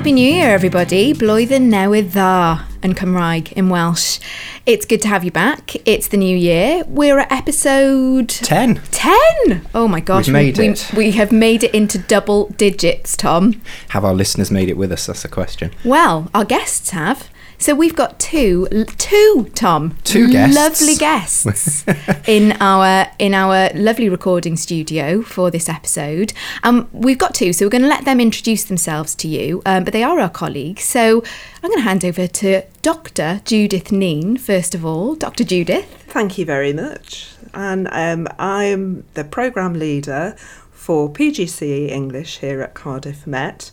Happy New Year, everybody. Blwyddyn newydd dda yn Cymraeg in Welsh. It's good to have you back. It's the new year. We're at episode 10. 10. Oh my gosh. We've made we, it. We, we have made it into double digits, Tom. Have our listeners made it with us? That's the question. Well, our guests have. So we've got two, two, Tom, Two guests. lovely guests in our in our lovely recording studio for this episode. Um, we've got two, so we're going to let them introduce themselves to you. Um, but they are our colleagues, so I'm going to hand over to Dr. Judith Neen first of all. Dr. Judith. Thank you very much. And um, I'm the programme leader for PGCE English here at Cardiff Met.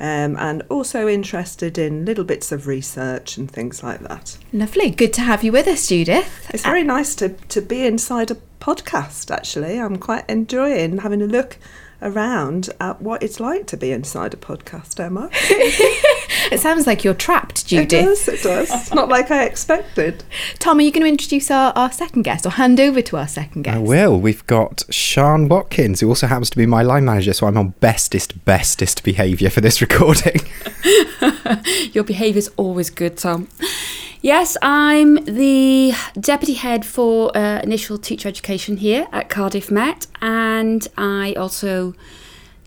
Um, and also interested in little bits of research and things like that. Lovely, good to have you with us, Judith. It's very nice to, to be inside a podcast, actually. I'm quite enjoying having a look around at what it's like to be inside a podcast, Emma. It sounds like you're trapped, It Judith. does, it does. It's not like I expected. Tom, are you going to introduce our, our second guest or hand over to our second guest? I will. We've got Sean Watkins, who also happens to be my line manager, so I'm on bestest, bestest behaviour for this recording. Your behaviour's always good, Tom. Yes, I'm the deputy head for uh, initial teacher education here at Cardiff Met, and I also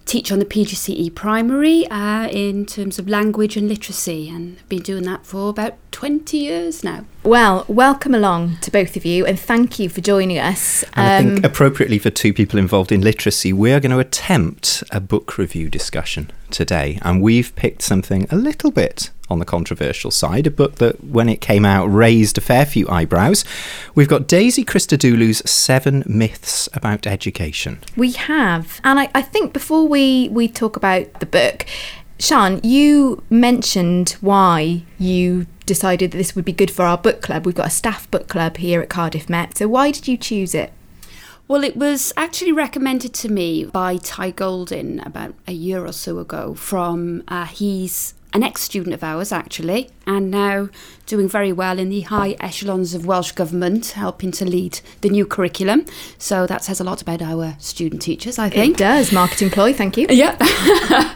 teach on the PGCE primary uh, in terms of language and literacy, and I've been doing that for about 20 years now. Well, welcome along to both of you, and thank you for joining us. And I think Um, appropriately for two people involved in literacy, we are going to attempt a book review discussion today. And we've picked something a little bit on the controversial side, a book that, when it came out, raised a fair few eyebrows. We've got Daisy Christodoulou's Seven Myths About Education. we have, and I, I think before we we talk about the book, Sean, you mentioned why you decided that this would be good for our book club. We've got a staff book club here at Cardiff Met. So why did you choose it? Well, it was actually recommended to me by Ty Goldin about a year or so ago. From uh, he's an ex-student of ours actually, and now doing very well in the high echelons of Welsh government, helping to lead the new curriculum. So that says a lot about our student teachers, I It think. does marketing ploy. Thank you. Yeah,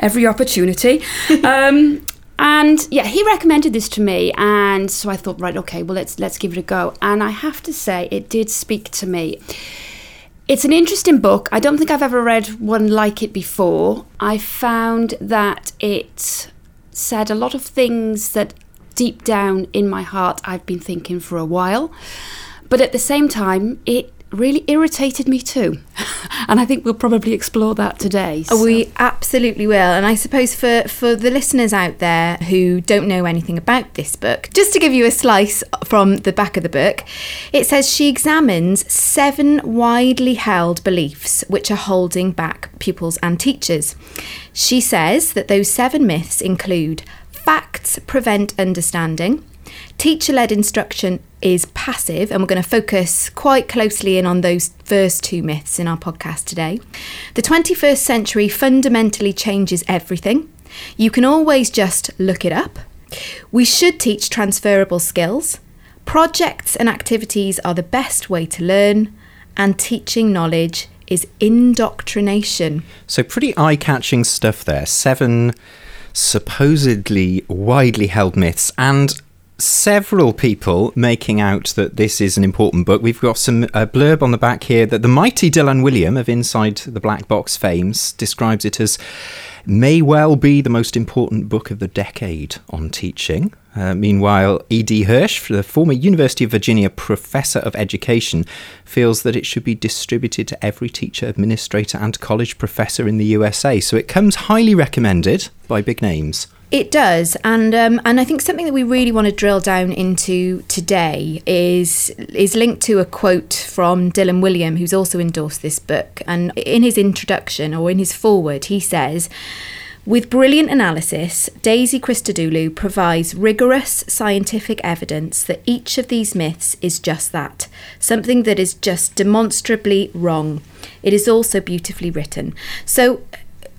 every opportunity. Um, and yeah, he recommended this to me, and so I thought, right, okay, well let's let's give it a go. And I have to say, it did speak to me. It's an interesting book. I don't think I've ever read one like it before. I found that it said a lot of things that deep down in my heart I've been thinking for a while. But at the same time, it really irritated me too. and I think we'll probably explore that today. Oh, so- We absolutely will. And I suppose for, for the listeners out there who don't know anything about this book, just to give you a slice from the back of the book, it says she examines seven widely held beliefs which are holding back pupils and teachers. She says that those seven myths include facts prevent understanding. Teacher led instruction is passive, and we're going to focus quite closely in on those first two myths in our podcast today. The 21st century fundamentally changes everything. You can always just look it up. We should teach transferable skills. Projects and activities are the best way to learn, and teaching knowledge is indoctrination. So, pretty eye catching stuff there. Seven supposedly widely held myths, and several people making out that this is an important book. We've got some blurb on the back here that the mighty Dylan Wiliam of Inside the Black Box fames describes it as may well be the most important book of the decade on teaching. Uh, meanwhile, E.D. Hirsch, the former University of Virginia professor of education, feels that it should be distributed to every teacher, administrator, and college professor in the USA. So it comes highly recommended by big names. It does, and um, and I think something that we really want to drill down into today is is linked to a quote from Dylan Wiliam, who's also endorsed this book. And in his introduction or in his foreword, he says. With brilliant analysis, Daisy Christodoulou provides rigorous scientific evidence that each of these myths is just that something that is just demonstrably wrong. It is also beautifully written. So,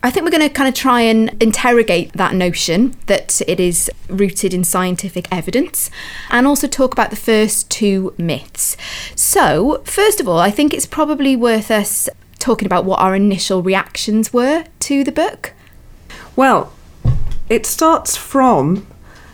I think we're going to kind of try and interrogate that notion that it is rooted in scientific evidence and also talk about the first two myths. So, first of all, I think it's probably worth us talking about what our initial reactions were to the book. Well, It starts from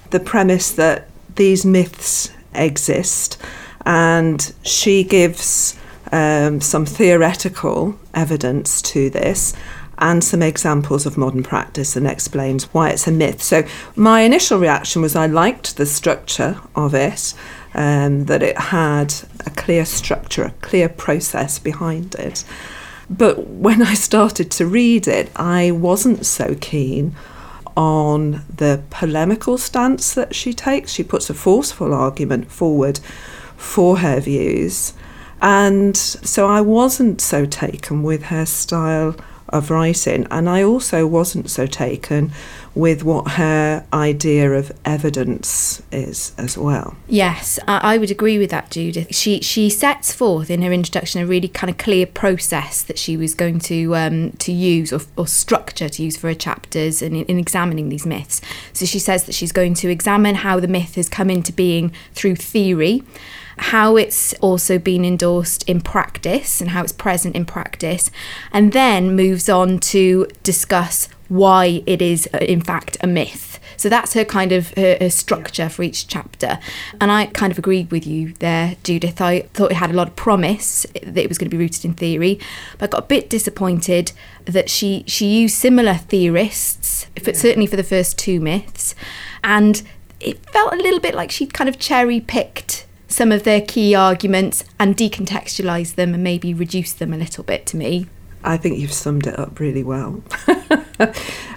the premise that these myths exist, and she gives um, some theoretical evidence to this and some examples of modern practice and explains why it's a myth. So, my initial reaction was I liked the structure of it, um, that it had a clear structure, a clear process behind it. But when I started to read it, I wasn't so keen on the polemical stance that she takes. She puts a forceful argument forward for her views. And so I wasn't so taken with her style of writing, and I also wasn't so taken with what her idea of evidence is as well. Yes, I, would agree with that, Judith. She she sets forth in her introduction a really kind of clear process that she was going to um, to use or, or structure to use for her chapters and in, in examining these myths. So she says that she's going to examine how the myth has come into being through theory how it's also been endorsed in practice and how it's present in practice, and then moves on to discuss why it is, uh, in fact, a myth. So that's her kind of her, her, structure for each chapter. And I kind of agreed with you there, Judith. I thought it had a lot of promise that it was going to be rooted in theory, but I got a bit disappointed that she she used similar theorists, yeah. certainly for the first two myths, and it felt a little bit like she'd kind of cherry picked some of their key arguments and decontextualize them and maybe reduce them a little bit to me. I think you've summed it up really well.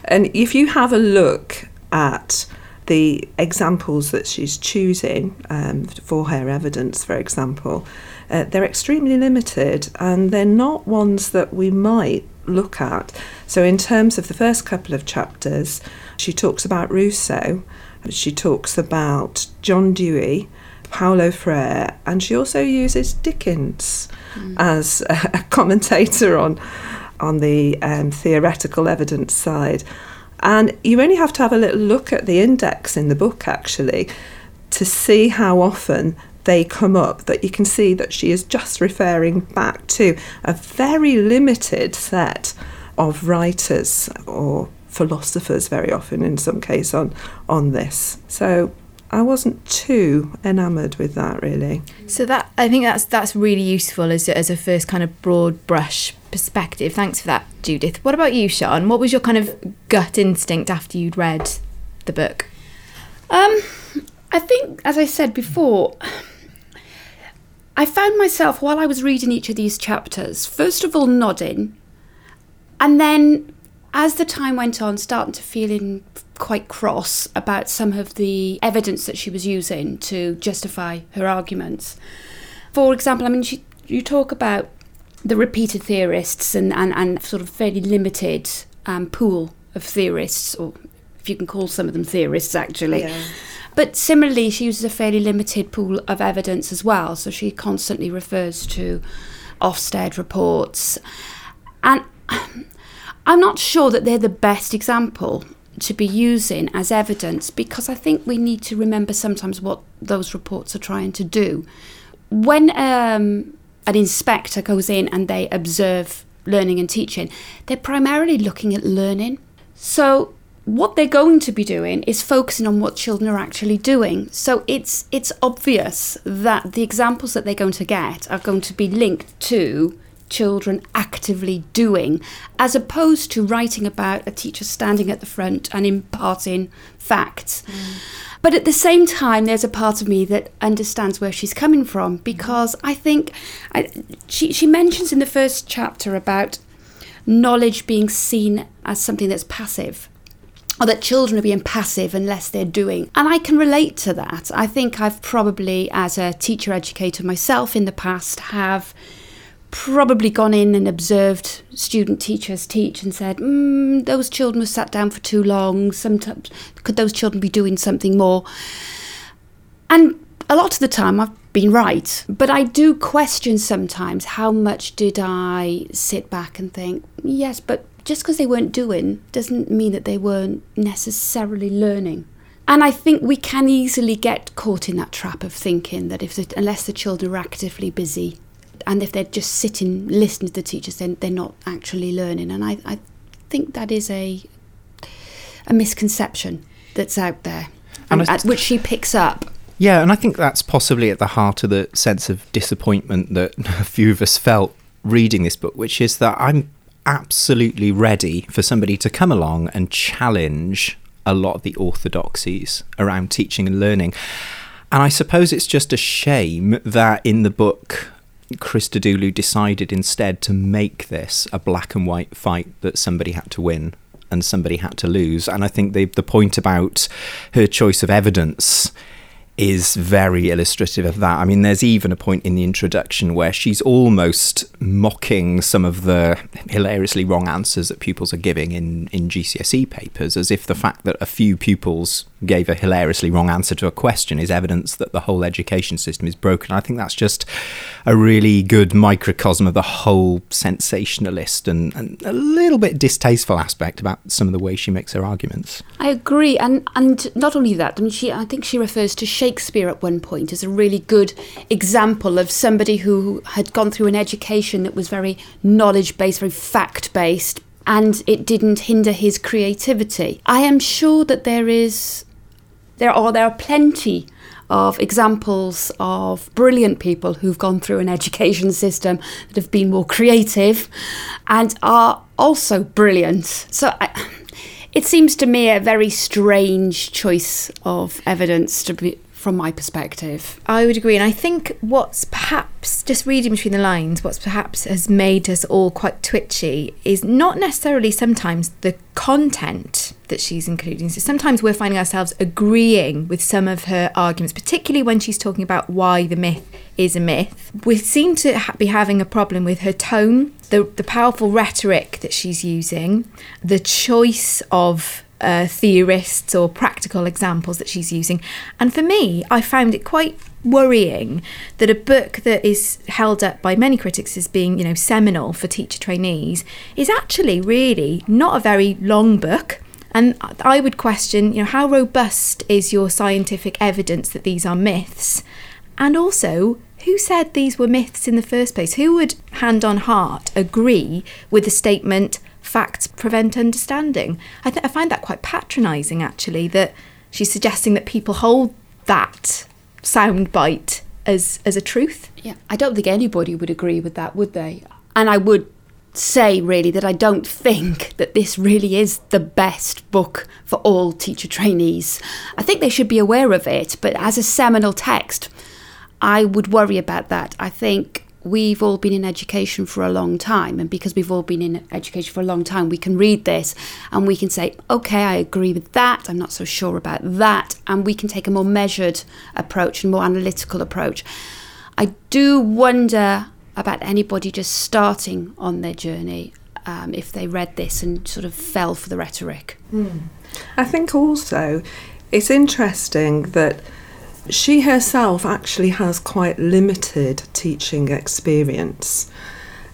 and if you have a look at the examples that she's choosing um, for her evidence, for example, uh, they're extremely limited and they're not ones that we might look at. So, in terms of the first couple of chapters, she talks about Rousseau, she talks about John Dewey, Paulo Freire, and she also uses Dickens mm. as a, a, commentator on on the um, theoretical evidence side. And you only have to have a little look at the index in the book actually to see how often they come up that you can see that she is just referring back to a very limited set of writers or philosophers very often in some case on on this so I wasn't too enamoured with that really. So that I think that's that's really useful as a, as a first kind of broad brush perspective. Thanks for that, Judith. What about you, Sean? What was your kind of gut instinct after you'd read the book? Um, I think, as I said before, I found myself while I was reading each of these chapters, first of all nodding, and then as the time went on, starting to feeling quite cross about some of the evidence that she was using to justify her arguments. For example, I mean, she, you talk about the repeated theorists and, and, and sort of fairly limited um, pool of theorists, or if you can call some of them theorists, actually. Yeah. But similarly, she uses a fairly limited pool of evidence as well. So she constantly refers to Ofsted reports. And I'm not sure that they're the best example to be using as evidence because I think we need to remember sometimes what those reports are trying to do. When um, an inspector goes in and they observe learning and teaching, they're primarily looking at learning. So what they're going to be doing is focusing on what children are actually doing. So it's it's obvious that the examples that they're going to get are going to be linked to children actively doing, as opposed to writing about a teacher standing at the front and imparting facts. Mm. But at the same time, there's a part of me that understands where she's coming from because I think I, she, she mentions in the first chapter about knowledge being seen as something that's passive or that children are being passive unless they're doing. And I can relate to that. I think I've probably, as a teacher educator myself in the past, have probably gone in and observed student teachers teach and said, mm, those children were sat down for too long. Sometimes could those children be doing something more? And a lot of the time I've been right, but I do question sometimes how much did I sit back and think, yes, but just because they weren't doing doesn't mean that they weren't necessarily learning. And I think we can easily get caught in that trap of thinking that if the, unless the children are actively busy, and if they're just sitting listening to the teachers then they're not actually learning and I, I think that is a a misconception that's out there, And and, which she picks up. Yeah, and I think that's possibly at the heart of the sense of disappointment that a few of us felt reading this book, which is that I'm absolutely ready for somebody to come along and challenge a lot of the orthodoxies around teaching and learning. And I suppose it's just a shame that in the book, Christodoulou decided instead to make this a black and white fight that somebody had to win and somebody had to lose. And I think the the point about her choice of evidence is very illustrative of that. I mean, there's even a point in the introduction where she's almost mocking some of the hilariously wrong answers that pupils are giving in, in GCSE papers, as if the fact that a few pupils gave a hilariously wrong answer to a question is evidence that the whole education system is broken. I think that's just a really good microcosm of the whole sensationalist and, and a little bit distasteful aspect about some of the way she makes her arguments. I agree, and and not only that. I mean, she I think she refers to Shakespeare at one point as a really good example of somebody who had gone through an education that was very knowledge based, very fact based, and it didn't hinder his creativity. I am sure that there is there are there are plenty of examples of brilliant people who've gone through an education system that have been more creative and are also brilliant. So I, it seems to me a very strange choice of evidence to be from my perspective. I would agree. And I think what's perhaps, just reading between the lines, what's perhaps has made us all quite twitchy is not necessarily sometimes the content that she's including. So sometimes we're finding ourselves agreeing with some of her arguments, particularly when she's talking about why the myth is a myth. We seem to ha- be having a problem with her tone, the, the powerful rhetoric that she's using, the choice of uh, theorists or practical examples that she's using. And for me, I found it quite worrying that a book that is held up by many critics as being, you know, seminal for teacher trainees is actually really not a very long book. And I would question, you know, how robust is your scientific evidence that these are myths? And also, who said these were myths in the first place? Who would, hand on heart, agree with the statement, facts prevent understanding? I, th- I find that quite patronising, actually, that she's suggesting that people hold that soundbite as, as a truth. Yeah, I don't think anybody would agree with that, would they? And I would say really that I don't think that this really is the best book for all teacher trainees. I think they should be aware of it, but as a seminal text, I would worry about that. I think we've all been in education for a long time, and because we've all been in education for a long time, we can read this and we can say, okay, I agree with that, I'm not so sure about that, and we can take a more measured approach and more analytical approach. I do wonder about anybody just starting on their journey um, if they read this and sort of fell for the rhetoric. I think also it's interesting that she herself actually has quite limited teaching experience.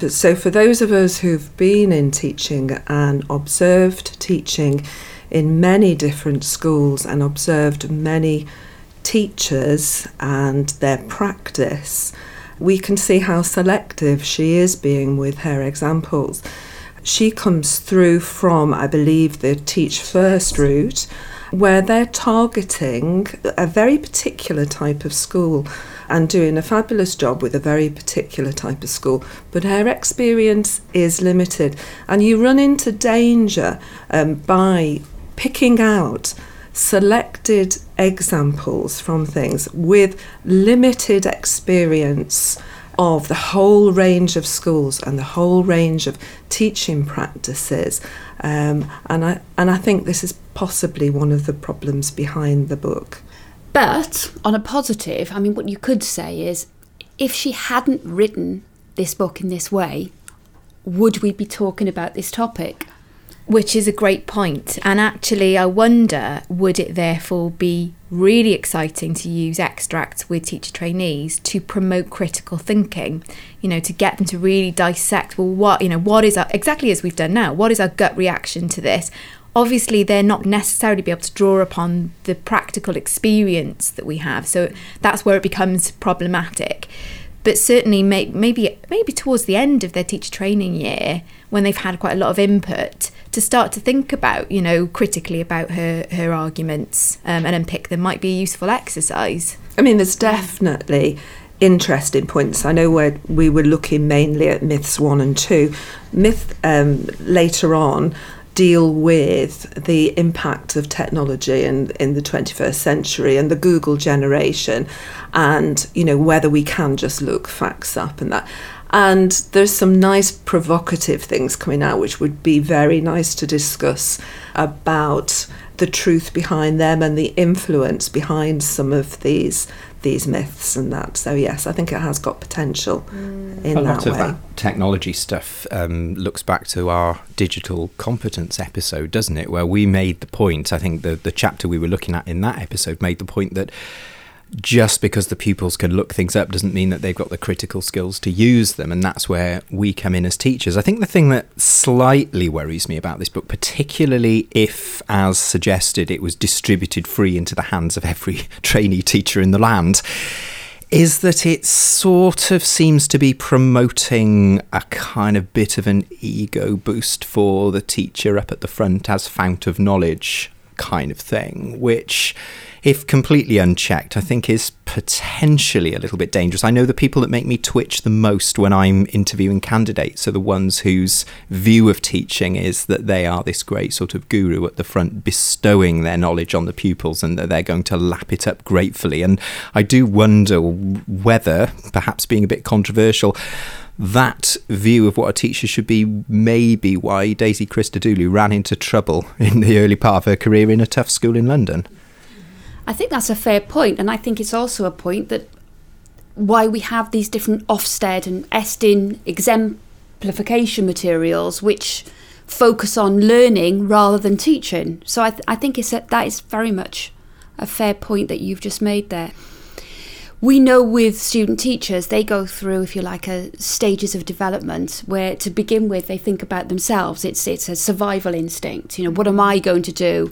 So, for those of us who've been in teaching and observed teaching in many different schools and observed many teachers and their practice, we can see how selective she is being with her examples. She comes through from, I believe, the Teach First route, where they're targeting a very particular type of school and doing a fabulous job with a very particular type of school. But her experience is limited, and you run into danger um, by picking out selected examples from things with limited experience of the whole range of schools and the whole range of teaching practices. Um, and I and I think this is possibly one of the problems behind the book. But on a positive, I mean, what you could say is if she hadn't written this book in this way, would we be talking about this topic? Which is a great point. And actually, I wonder would it therefore be really exciting to use extracts with teacher trainees to promote critical thinking? You know, to get them to really dissect well, what, you know, what is our, exactly as we've done now, what is our gut reaction to this? Obviously, they're not necessarily be able to draw upon the practical experience that we have. So that's where it becomes problematic. but certainly may, maybe maybe towards the end of their teacher training year, when they've had quite a lot of input, to start to think about, you know, critically about her her arguments um, and unpick them might be a useful exercise. I mean, there's definitely interesting points. I know where we were looking mainly at myths one and two. Myth um, later on deal with the impact of technology in, in the 21st century and the Google generation and you know whether we can just look facts up and that. And there's some nice provocative things coming out which would be very nice to discuss about the truth behind them and the influence behind some of these these myths and that. So yes, I think it has got potential mm. in a that lot way. of that technology stuff um, looks back to our digital competence episode, doesn't it? Where we made the point. I think the the chapter we were looking at in that episode made the point that just because the pupils can look things up doesn't mean that they've got the critical skills to use them. And that's where we come in as teachers. I think the thing that slightly worries me about this book, particularly if, as suggested, it was distributed free into the hands of every trainee teacher in the land, is that it sort of seems to be promoting a kind of bit of an ego boost for the teacher up at the front as fount of knowledge kind of thing, which if completely unchecked, I think is potentially a little bit dangerous. I know the people that make me twitch the most when I'm interviewing candidates are the ones whose view of teaching is that they are this great sort of guru at the front, bestowing their knowledge on the pupils and that they're going to lap it up gratefully. And I do wonder whether, perhaps being a bit controversial, that view of what a teacher should be may be why Daisy Christodoulou ran into trouble in the early part of her career in a tough school in London. I think that's a fair point, and I think it's also a point that why we have these different Ofsted and Estyn exemplification materials which focus on learning rather than teaching. So I, th- I think it's a, that is very much a fair point that you've just made there. We know with student teachers, they go through, if you like, a stages of development where to begin with they think about themselves. It's it's a survival instinct. You know, what am I going to do?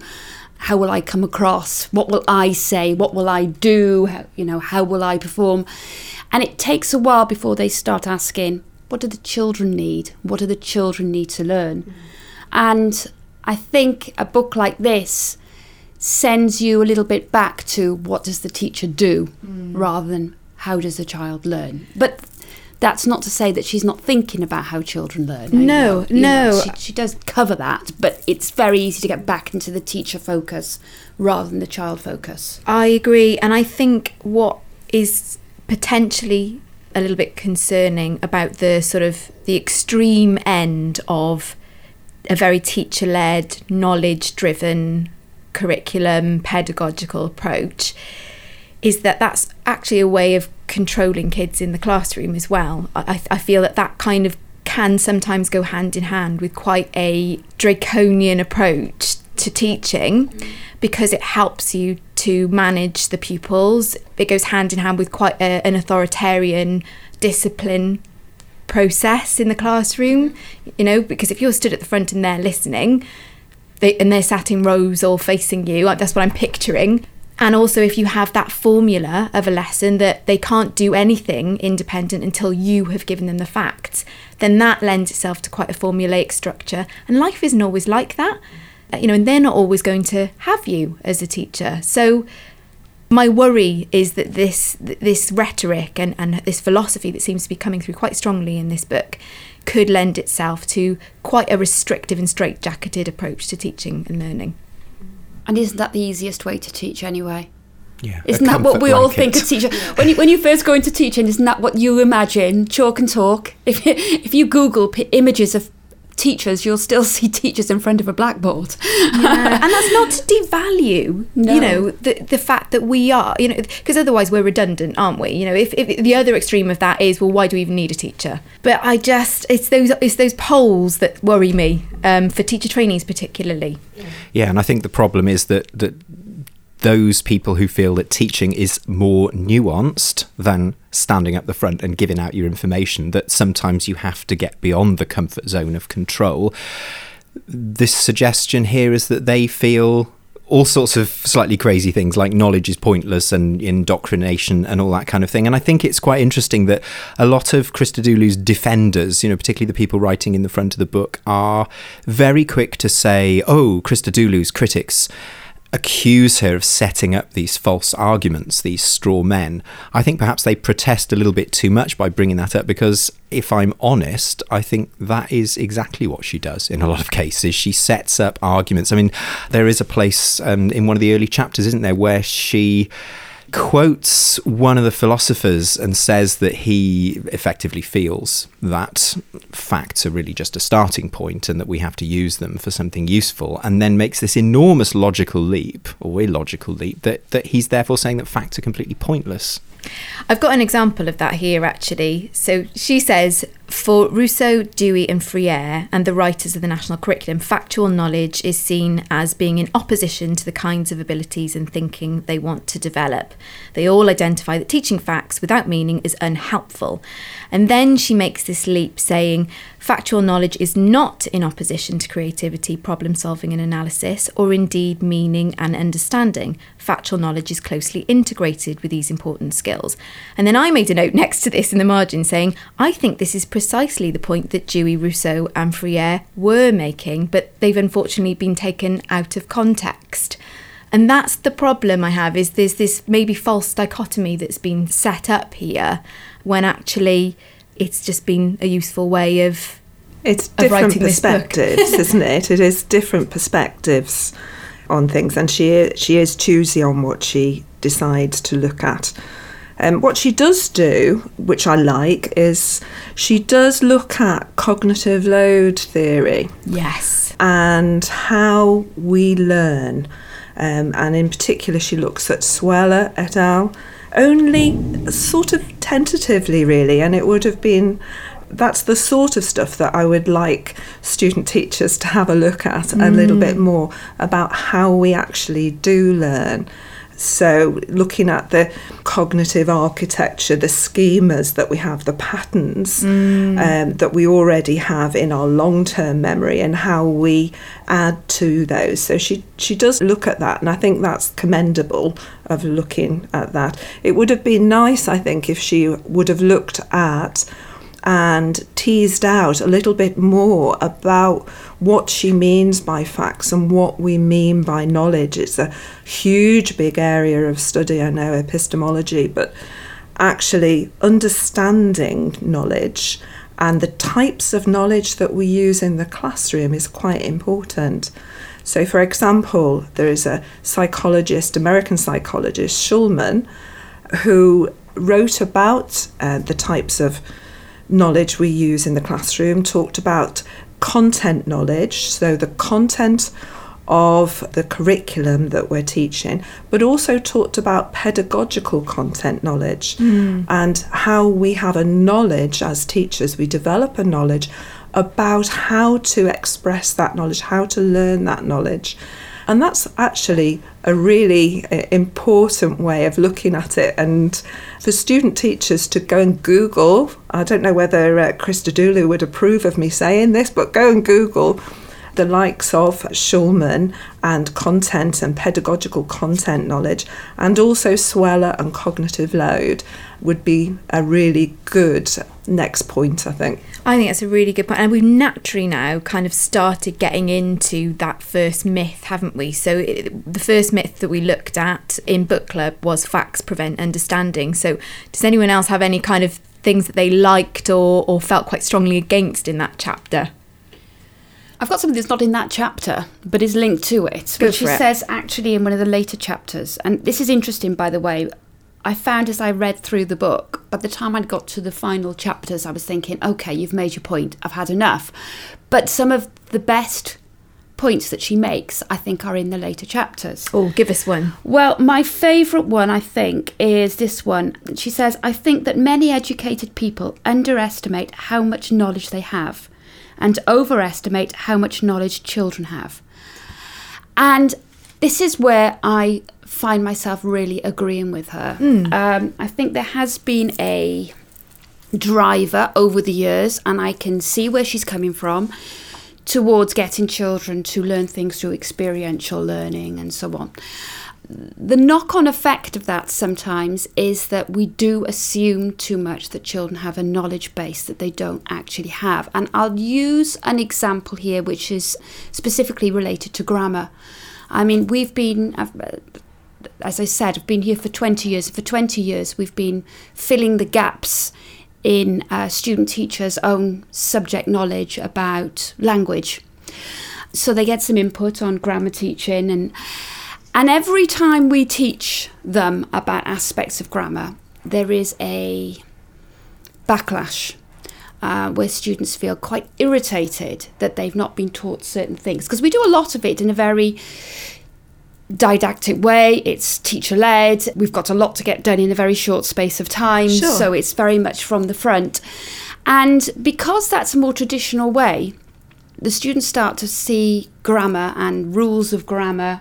how will I come across? What will I say? What will I do? How, you know, how will I perform? And it takes a while before they start asking, what do the children need? What do the children need to learn? Mm. And I think a book like this sends you a little bit back to what does the teacher do mm. rather than how does the child learn. But that's not to say that she's not thinking about how children learn. No, no. She, she, does cover that, but it's very easy to get back into the teacher focus rather than the child focus. I agree. And I think what is potentially a little bit concerning about the sort of the extreme end of a very teacher led, knowledge driven curriculum, pedagogical approach is that that's actually a way of controlling kids in the classroom as well. I, I feel that that kind of can sometimes go hand in hand with quite a draconian approach to teaching mm. because it helps you to manage the pupils. It goes hand in hand with quite a, an authoritarian discipline process in the classroom, mm. you know, because if you're stood at the front and they're listening, they, and they're sat in rows or facing you, that's what I'm picturing, and also, if you have that formula of a lesson that they can't do anything independent until you have given them the facts, then that lends itself to quite a formulaic structure. And life isn't always like that, uh, you know, and they're not always going to have you as a teacher. So, my worry is that this this rhetoric and, and this philosophy that seems to be coming through quite strongly in this book could lend itself to quite a restrictive and straitjacketed approach to teaching and learning. And isn't that the easiest way to teach anyway? Yeah, isn't that what we blanket. all think of teacher? When you when you first go into teaching, isn't that what you imagine? Chalk and talk. If if you Google p- images of teachers, you'll still see teachers in front of a blackboard. Yeah. and that's not to devalue, no. you know, the the fact that we are, you know, because otherwise we're redundant, aren't we? You know, if, if the other extreme of that is, well, why do we even need a teacher? But I just, it's those it's those poles that worry me um, for teacher trainees particularly. Yeah, and I think the problem is that that those people who feel that teaching is more nuanced than standing up the front and giving out your information, that sometimes you have to get beyond the comfort zone of control. This suggestion here is that they feel all sorts of slightly crazy things like knowledge is pointless and indoctrination and all that kind of thing. And I think it's quite interesting that a lot of Christodoulou's defenders, you know, particularly the people writing in the front of the book, are very quick to say, oh, Christodoulou's critics accuse her of setting up these false arguments, these straw men. I think perhaps they protest a little bit too much by bringing that up because, if I'm honest, I think that is exactly what she does in a lot of cases. She sets up arguments. I mean, there is a place um, in one of the early chapters, isn't there, where she quotes one of the philosophers and says that he effectively feels that facts are really just a starting point and that we have to use them for something useful, and then makes this enormous logical leap or illogical leap that, that he's therefore saying that facts are completely pointless. I've got an example of that here actually. So she says for Rousseau, Dewey, and Freire, and the writers of the national curriculum, factual knowledge is seen as being in opposition to the kinds of abilities and thinking they want to develop. They all identify that teaching facts without meaning is unhelpful. And then she makes this leap saying factual knowledge is not in opposition to creativity, problem solving, and analysis, or indeed meaning and understanding. Factual knowledge is closely integrated with these important skills. And then I made a note next to this in the margin saying, I think this is precisely the point that Dewey, Rousseau, and Freire were making, but they've unfortunately been taken out of context. And that's the problem I have is there's this maybe false dichotomy that's been set up here when actually it's just been a useful way of It's different writing this book. perspectives, isn't it? It is different perspectives on things, and she she is choosy on what she decides to look at. Um, what she does do, which I like, is she does look at cognitive load theory yes. and how we learn. Um, and in particular, she looks at Sweller et al. Only sort of tentatively, really, and it would have been that's the sort of stuff that I would like student teachers to have a look at a little bit more about how we actually do learn. So, looking at the cognitive architecture, the schemas that we have, the patterns um, that we already have in our long term memory, and how we add to those. So, she, she does look at that, and I think that's commendable of looking at that. It would have been nice, I think, if she would have looked at and teased out a little bit more about what she means by facts and what we mean by knowledge. It's a huge, big area of study, I know, epistemology, but actually understanding knowledge and the types of knowledge that we use in the classroom is quite important. So, for example, there is a psychologist, American psychologist, Shulman, who wrote about uh, the types of knowledge we use in the classroom, talked about content knowledge, so the content of the curriculum that we're teaching, but also talked about pedagogical content knowledge hmm. and how we have a knowledge as teachers, we develop a knowledge about how to express that knowledge, how to learn that knowledge. And that's actually a really uh, important way of looking at it. And for student teachers to go and Google, I don't know whether uh, Christodoulou would approve of me saying this, but go and Google the likes of Shulman and content and pedagogical content knowledge, and also Sweller and cognitive load would be a really good next point, I think. I think that's a really good point. And we've naturally now kind of started getting into that first myth, haven't we? So, it, the first myth that we looked at in book club was facts prevent understanding. So, does anyone else have any kind of things that they liked or, or felt quite strongly against in that chapter? I've got something that's not in that chapter, but is linked to it, Go which she it. says actually in one of the later chapters. And this is interesting, by the way. I found as I read through the book, by the time I'd got to the final chapters, I was thinking, okay, you've made your point, I've had enough. But some of the best points that she makes, I think, are in the later chapters. Oh, give us one. Well, my favourite one, I think, is this one. She says, I think that many educated people underestimate how much knowledge they have and overestimate how much knowledge children have. And this is where I find myself really agreeing with her. Um, I think there has been a driver over the years, and I can see where she's coming from towards getting children to learn things through experiential learning and so on. The knock on effect of that sometimes is that we do assume too much that children have a knowledge base that they don't actually have. And I'll use an example here which is specifically related to grammar. I mean, we've been, as I said, I've been here for 20 years. For 20 years, we've been filling the gaps in a student teacher's own subject knowledge about language. So they get some input on grammar teaching and and every time we teach them about aspects of grammar, there is a backlash uh, where students feel quite irritated that they've not been taught certain things. Because we do a lot of it in a very didactic way, it's teacher led, we've got a lot to get done in a very short space of time, Sure. so it's very much from the front. And because that's a more traditional way, the students start to see grammar and rules of grammar.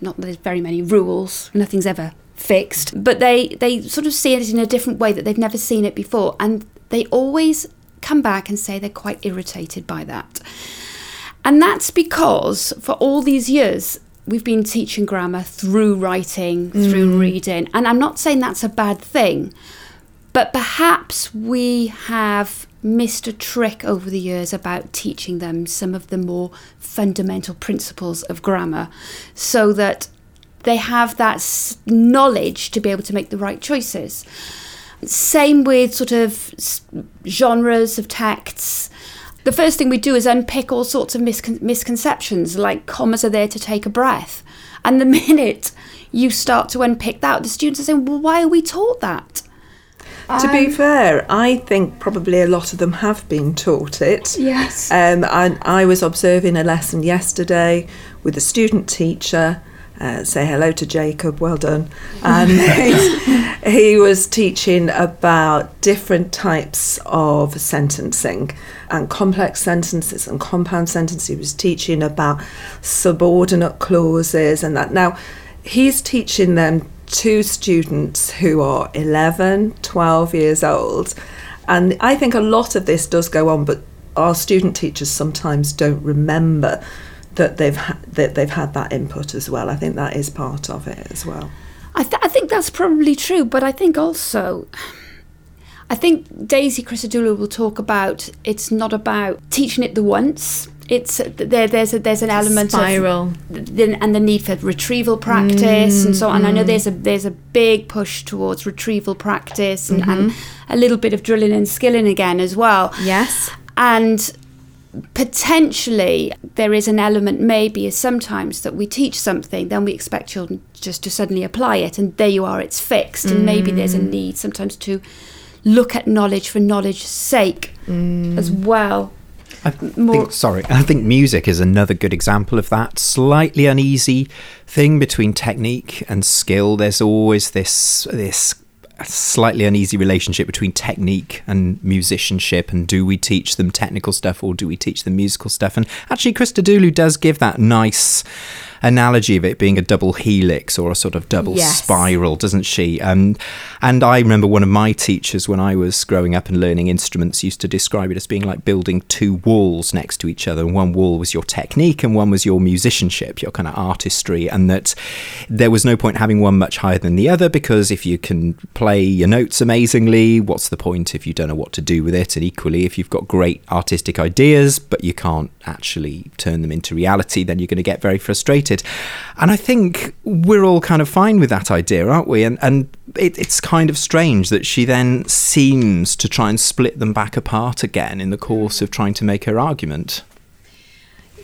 Not that there's very many rules, nothing's ever fixed, but they, they sort of see it in a different way that they've never seen it before. And they always come back and say they're quite irritated by that. And that's because for all these years, we've been teaching grammar through writing, through mm. reading. And I'm not saying that's a bad thing, but perhaps we have missed a trick over the years about teaching them some of the more fundamental principles of grammar so that they have that knowledge to be able to make the right choices. Same with sort of genres of texts. The first thing we do is unpick all sorts of miscon- misconceptions, like commas are there to take a breath. And the minute you start to unpick that, the students are saying, well, why are we taught that? to be fair, I think probably a lot of them have been taught it. Yes. Um, and I was observing a lesson yesterday with a student teacher. Uh, say hello to Jacob, well done. And he, he was teaching about different types of sentencing and complex sentences and compound sentences. He was teaching about subordinate clauses and that. Now, he's teaching them to students who are 11, 12 years old. And I think a lot of this does go on, but our student teachers sometimes don't remember that they've ha- that they've had that input as well. I think that is part of it as well. I, th- I think that's probably true, but I think also, I think Daisy Christodoulou will talk about it's not about teaching it the once. It's there. There's a, there's an element spiral. of the, and the need for retrieval practice and so on. I know mm, there's a mm. there's a big push towards retrieval practice and, and mm-hmm. a little bit of drilling and skilling again as well. Yes. And potentially there is an element maybe sometimes that we teach something then we expect children just to suddenly apply it and there you are it's fixed and maybe there's a mm. need sometimes to look at knowledge for knowledge's sake mm. as well I think, sorry, I think music is another good example of that. Slightly uneasy thing between technique and skill. There's always this this slightly uneasy relationship between technique and musicianship and do we teach them technical stuff or do we teach them musical stuff? And actually Chris Christodoulou does give that nice analogy of it being a double helix or a sort of double Yes. spiral doesn't she um, and I remember one of my teachers when I was growing up and learning instruments used to describe it as being like building two walls next to each other and one wall was your technique and one was your musicianship your kind of artistry and that there was no point having one much higher than the other because if you can play your notes amazingly what's the point if you don't know what to do with it and equally if you've got great artistic ideas but you can't actually turn them into reality then you're going to get very frustrated and I think we're all kind of fine with that idea aren't we and and it, it's kind of strange that she then seems to try and split them back apart again in the course of trying to make her argument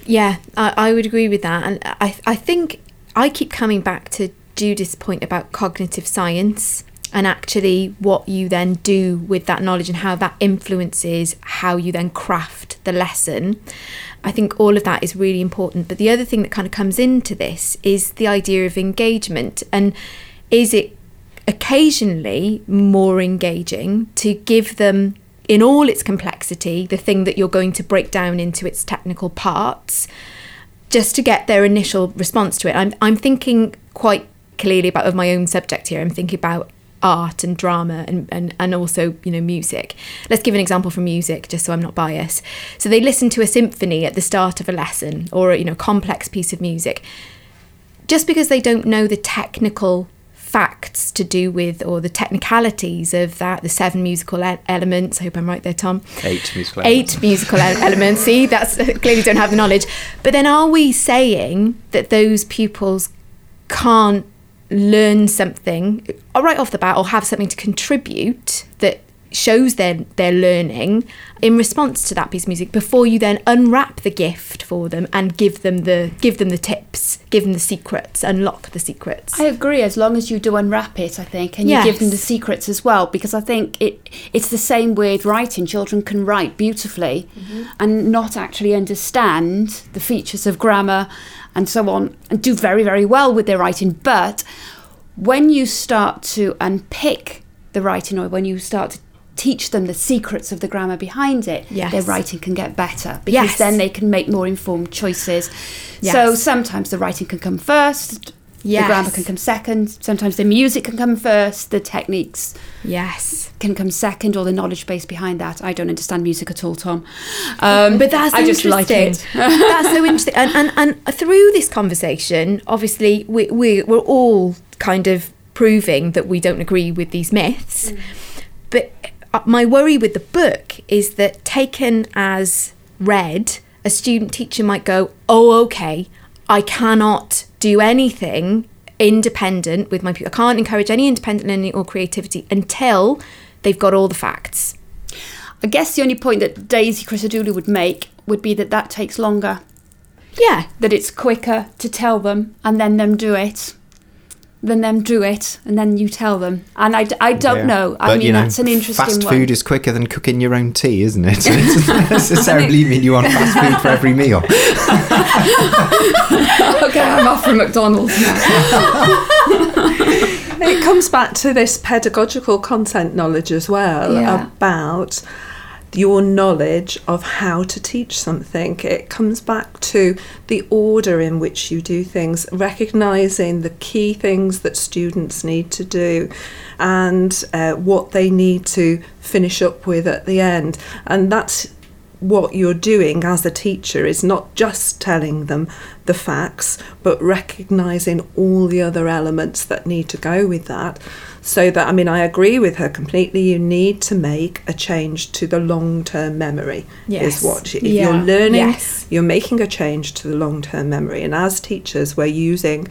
Yeah, I, I would agree with that. And I, I think I keep coming back to Judith's point about cognitive science and actually what you then do with that knowledge and how that influences how you then craft the lesson. I think all of that is really important. But the other thing that kind of comes into this is the idea of engagement. And is it occasionally more engaging to give them in all its complexity the thing that you're going to break down into its technical parts just to get their initial response to it i'm, I'm thinking quite clearly about of my own subject here i'm thinking about art and drama and, and, and also, you know, music. Let's give an example from music, just so I'm not biased. So they listen to a symphony at the start of a lesson or, you know, complex piece of music. Just because they don't know the technical facts to do with or the technicalities of that the seven musical e- elements i hope i'm right there tom Eight musical elements. eight musical e- elements see that's clearly don't have the knowledge but then are we saying that those pupils can't learn something right off the bat or have something to contribute that shows their their learning in response to that piece of music before you then unwrap the gift for them and give them the give them the tips give them the secrets unlock the secrets I agree. As long as you do unwrap it, I think, and you give them the secrets as well, because I think it it's the same with writing. Children can write beautifully, mm-hmm. and not actually understand the features of grammar and so on, and do very very well with their writing. But when you start to unpick the writing, or when you start to teach them the secrets of the grammar behind it, Yes. their writing can get better because Yes. then they can make more informed choices. Yes. So sometimes the writing can come first, Yes. the grammar can come second. Sometimes the music can come first. The techniques yes can come second, or the knowledge base behind that. I don't understand music at all, Tom. Um, but that's I just like interesting. it. that's so interesting. And, and and through this conversation, obviously, we, we we're all kind of proving that we don't agree with these myths. But uh, my worry with the book is that taken as read, a student teacher might go, "Oh, okay, I cannot do anything." Independent with my people. I can't encourage any independent learning or creativity until they've got all the facts. I guess the only point that Daisy Christodoulou would make would be that that takes longer. Yeah, That it's quicker to tell them and then them do it, than them do it and then you tell them. And I, I don't Yeah. know. I But, mean, you know, that's an interesting fast one. food is quicker than cooking your own tea, isn't it? it doesn't necessarily mean you want fast food for every meal. okay, I'm off for McDonald's now. it comes back to this pedagogical content knowledge as well Yeah. about your knowledge of how to teach something. It comes back to the order in which you do things, recognizing the key things that students need to do and uh, what they need to finish up with at the end. And that's what you're doing as a teacher is not just telling them the facts, but recognizing all the other elements that need to go with that. So that, I mean, I agree with her completely. You need to make a change to the long term memory, Yes. is what, if Yeah. you're learning, Yes. you're making a change to the long term memory. And as teachers, we're using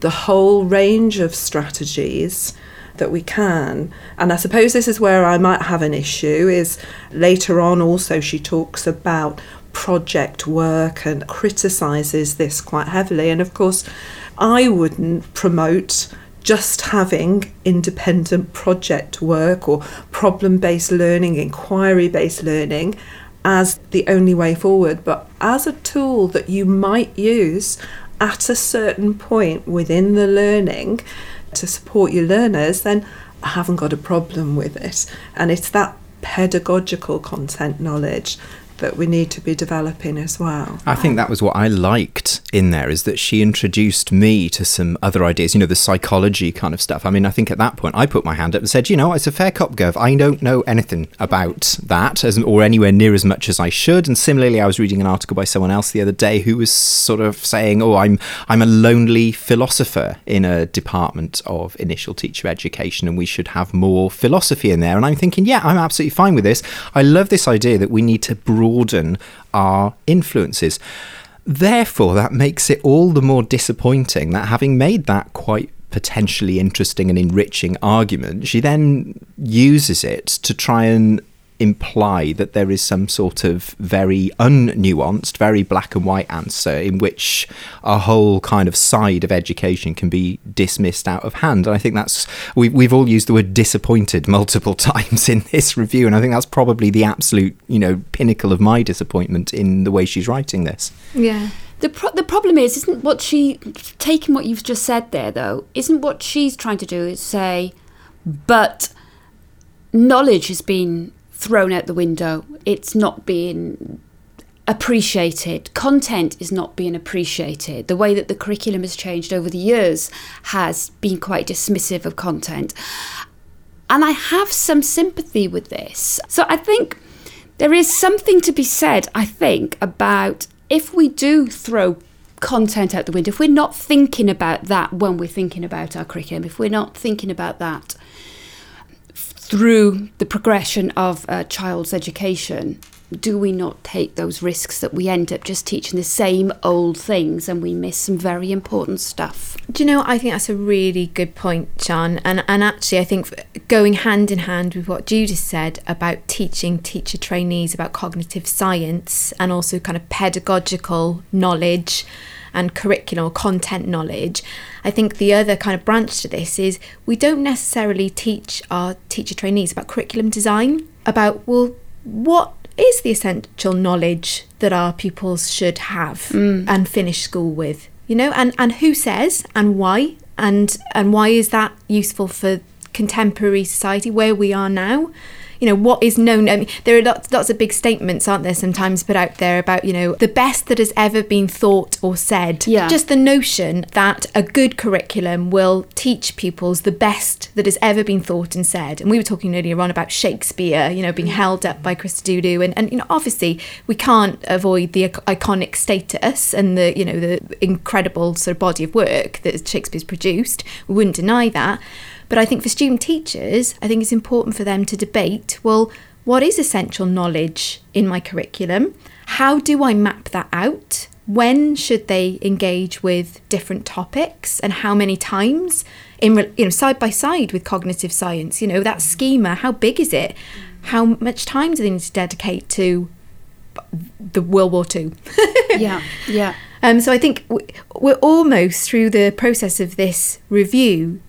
the whole range of strategies that we can. And I suppose this is where I might have an issue is later on also she talks about project work and criticizes this quite heavily and of course I wouldn't promote just having independent project work or problem based learning, inquiry based learning as the only way forward, but as a tool that you might use at a certain point within the learning to support your learners, then I haven't got a problem with it. And it's that pedagogical content knowledge that we need to be developing as well. I think that was what I liked in there is that she introduced me to some other ideas, you know, the psychology kind of stuff. I mean, I think at that point I put my hand up and said, you know, it's a fair cop, Gov. I don't know anything about that as, or anywhere near as much as I should. And similarly, I was reading an article by someone else the other day who was sort of saying, oh, I'm, I'm a lonely philosopher in a department of initial teacher education and we should have more philosophy in there. And I'm thinking, yeah, I'm absolutely fine with this. I love this idea that we need to broaden our influences. Therefore, that makes it all the more disappointing that having made that quite potentially interesting and enriching argument, she then uses it to try and imply that there is some sort of very unnuanced, very black and white answer in which a whole kind of side of education can be dismissed out of hand. And I think that's we, we've all used the word disappointed multiple times in this review, and I think that's probably the absolute you know pinnacle of my disappointment in the way she's writing this. Yeah. The pro- the problem is, isn't what she taking what you've just said there though? Isn't what she's trying to do is say, but knowledge has been thrown out the window. It's not being appreciated. Content is not being appreciated. The way that the curriculum has changed over the years has been quite dismissive of content. And I have some sympathy with this. So I think there is something to be said, I think, about if we do throw content out the window, if we're not thinking about that when we're thinking about our curriculum, if we're not thinking about that through the progression of a child's education, do we not take those risks that we end up just teaching the same old things and we miss some very important stuff? Do you know? I think that's a really good point, Sian. And and actually, I think going hand in hand with what Judith said about teaching teacher trainees about cognitive science and also kind of pedagogical knowledge and curriculum or content knowledge. I think the other kind of branch to this is we don't necessarily teach our teacher trainees about curriculum design, about, well, what is the essential knowledge that our pupils should have mm. and finish school with? You know, and, and who says and why? And and why is that useful for contemporary society where we are now? You know what is known I mean, there are lots, lots of big statements aren't there sometimes put out there about you know the best that has ever been thought or said. Yeah. just the notion that a good curriculum will teach pupils the best that has ever been thought and said. And we were talking earlier on about shakespeare you know being mm. held up by christodoulou and, and you know obviously we can't avoid the iconic status and the you know the incredible sort of body of work that shakespeare's produced. We wouldn't deny that. But I think for student teachers, I think it's important for them to debate well, what is essential knowledge in my curriculum? How do I map that out? When should they engage with different topics and how many times? In you know, side by side with cognitive science, you know, that schema, how big is it? How much time do they need to dedicate to the World War Two? yeah, yeah. Um, so I think we're almost through the process of this review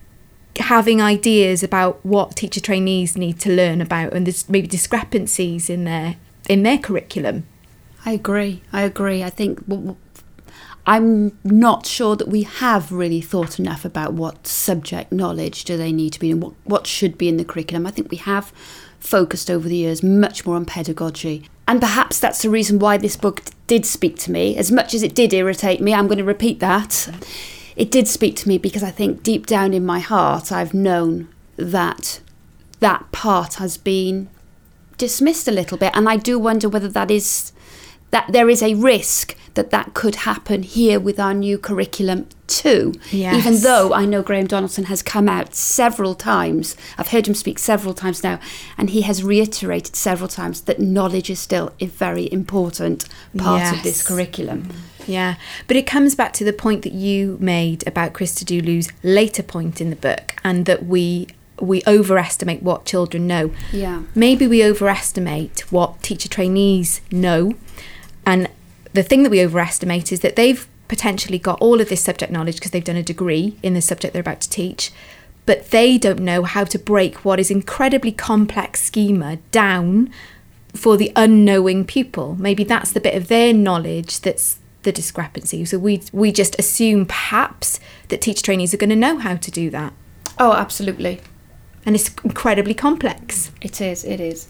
having ideas about what teacher trainees need to learn about and there's maybe discrepancies in their in their curriculum. I agree. I agree. I think i'm not sure that we have really thought enough about what subject knowledge do they need to be and what, what should be in the curriculum. I think we have focused over the years much more on pedagogy. And perhaps that's the reason why this book did speak to me. As much as it did irritate me, I'm going to repeat that. It did speak to me because I think deep down in my heart, I've known that that part has been dismissed a little bit and i do wonder whether that is that there is a risk that that could happen here with our new curriculum too Yes. even though i know graham donaldson has come out several times i've heard him speak several times now and he has reiterated several times that knowledge is still a very important part of this Yes. curriculum Yeah, but it comes back to the point that you made about Christodoulou's later point in the book, and that we we overestimate what children know. Yeah. Maybe we overestimate what teacher trainees know, and the thing that we overestimate is that they've potentially got all of this subject knowledge because they've done a degree in the subject they're about to teach, but they don't know how to break what is incredibly complex schema down for the unknowing pupil. Maybe that's the bit of their knowledge that's the discrepancy. So we we just assume perhaps that teacher trainees are going to know how to do that, oh absolutely and it's incredibly complex. it is it is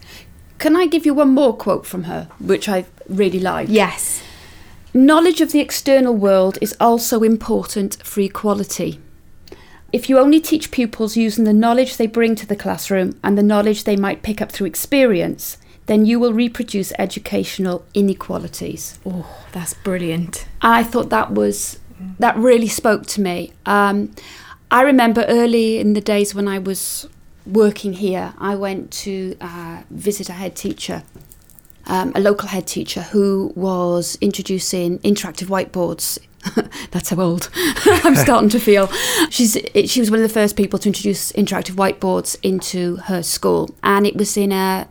can i give you one more quote from her which i really like Yes. Knowledge of the external world is also important for equality. If you only teach pupils using the knowledge they bring to the classroom and the knowledge they might pick up through experience, then you will reproduce educational inequalities. Oh, that's brilliant. I thought that was that really spoke to me. Um, I remember early in the days when I was working here, I went to uh, visit a head teacher, um, a local head teacher who was introducing interactive whiteboards. That's how old I'm starting to feel. She's she was one of the first people to introduce interactive whiteboards into her school, and it was in a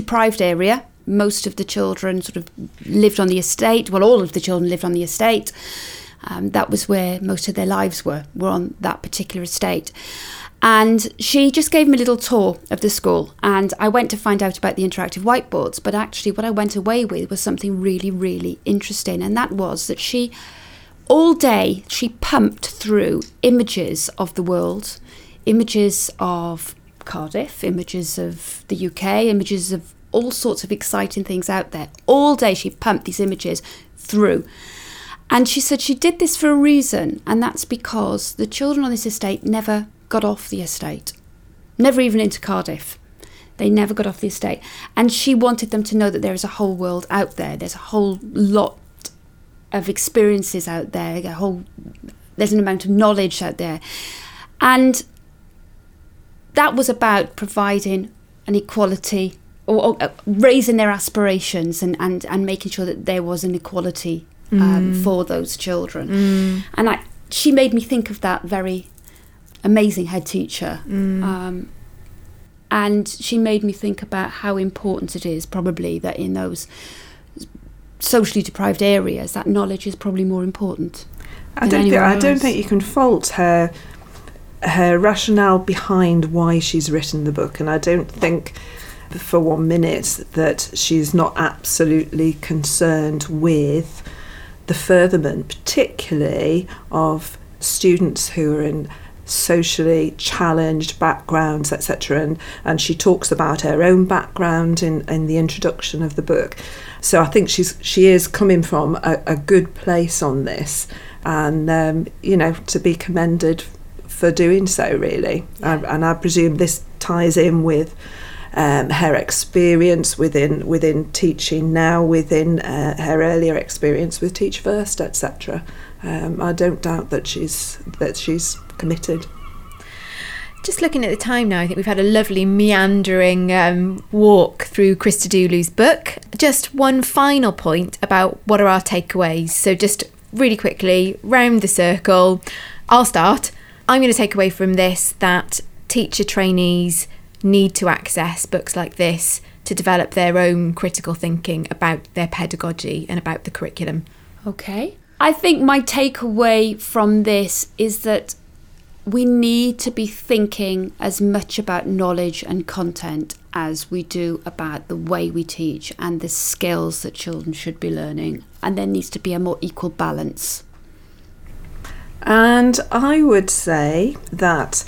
deprived area. Most of the children sort of lived on the estate. Well, all of the children lived on the estate. Um, that was where most of their lives were, were on that particular estate. And she just gave me a little tour of the school. And I went to find out about the interactive whiteboards. But actually, what I went away with was something really, really interesting. And that was that she, all day, she pumped through images of the world, images of Cardiff, images of the UK, images of all sorts of exciting things out there. All day she pumped these images through. And she said she did this for a reason, and that's because the children on this estate never got off the estate. never even into Cardiff. They never got off the estate. And she wanted them to know that there is a whole world out there. There's a whole lot of experiences out there, a whole there's an amount of knowledge out there. And that was about providing an equality or, or uh, raising their aspirations and, and, and making sure that there was an equality um, Mm. for those children. And I, she made me think of that very amazing head teacher. Um, and she made me think about how important it is, probably, that in those socially deprived areas, that knowledge is probably more important. I don't think I don't think you can fault her her rationale behind why she's written the book, and I don't think for one minute that she's not absolutely concerned with the furtherment, particularly of students who are in socially challenged backgrounds, etc. And, and she talks about her own background in, in the introduction of the book. So I think she's she is coming from a, a good place on this, and um, you know to be commended for doing so really. And, and I presume this ties in with um, her experience within within teaching now, within uh, her earlier experience with Teach First, etc. Um, I don't doubt that she's that she's committed. Just looking at the time now, I think we've had a lovely meandering um, walk through Christodoulou's book. Just one final point about what are our takeaways. So, just really quickly, round the circle. I'll start. I'm going to take away from this that teacher trainees need to access books like this to develop their own critical thinking about their pedagogy and about the curriculum. Okay. I think my takeaway from this is that we need to be thinking as much about knowledge and content as we do about the way we teach and the skills that children should be learning. And there needs to be a more equal balance. And I would say that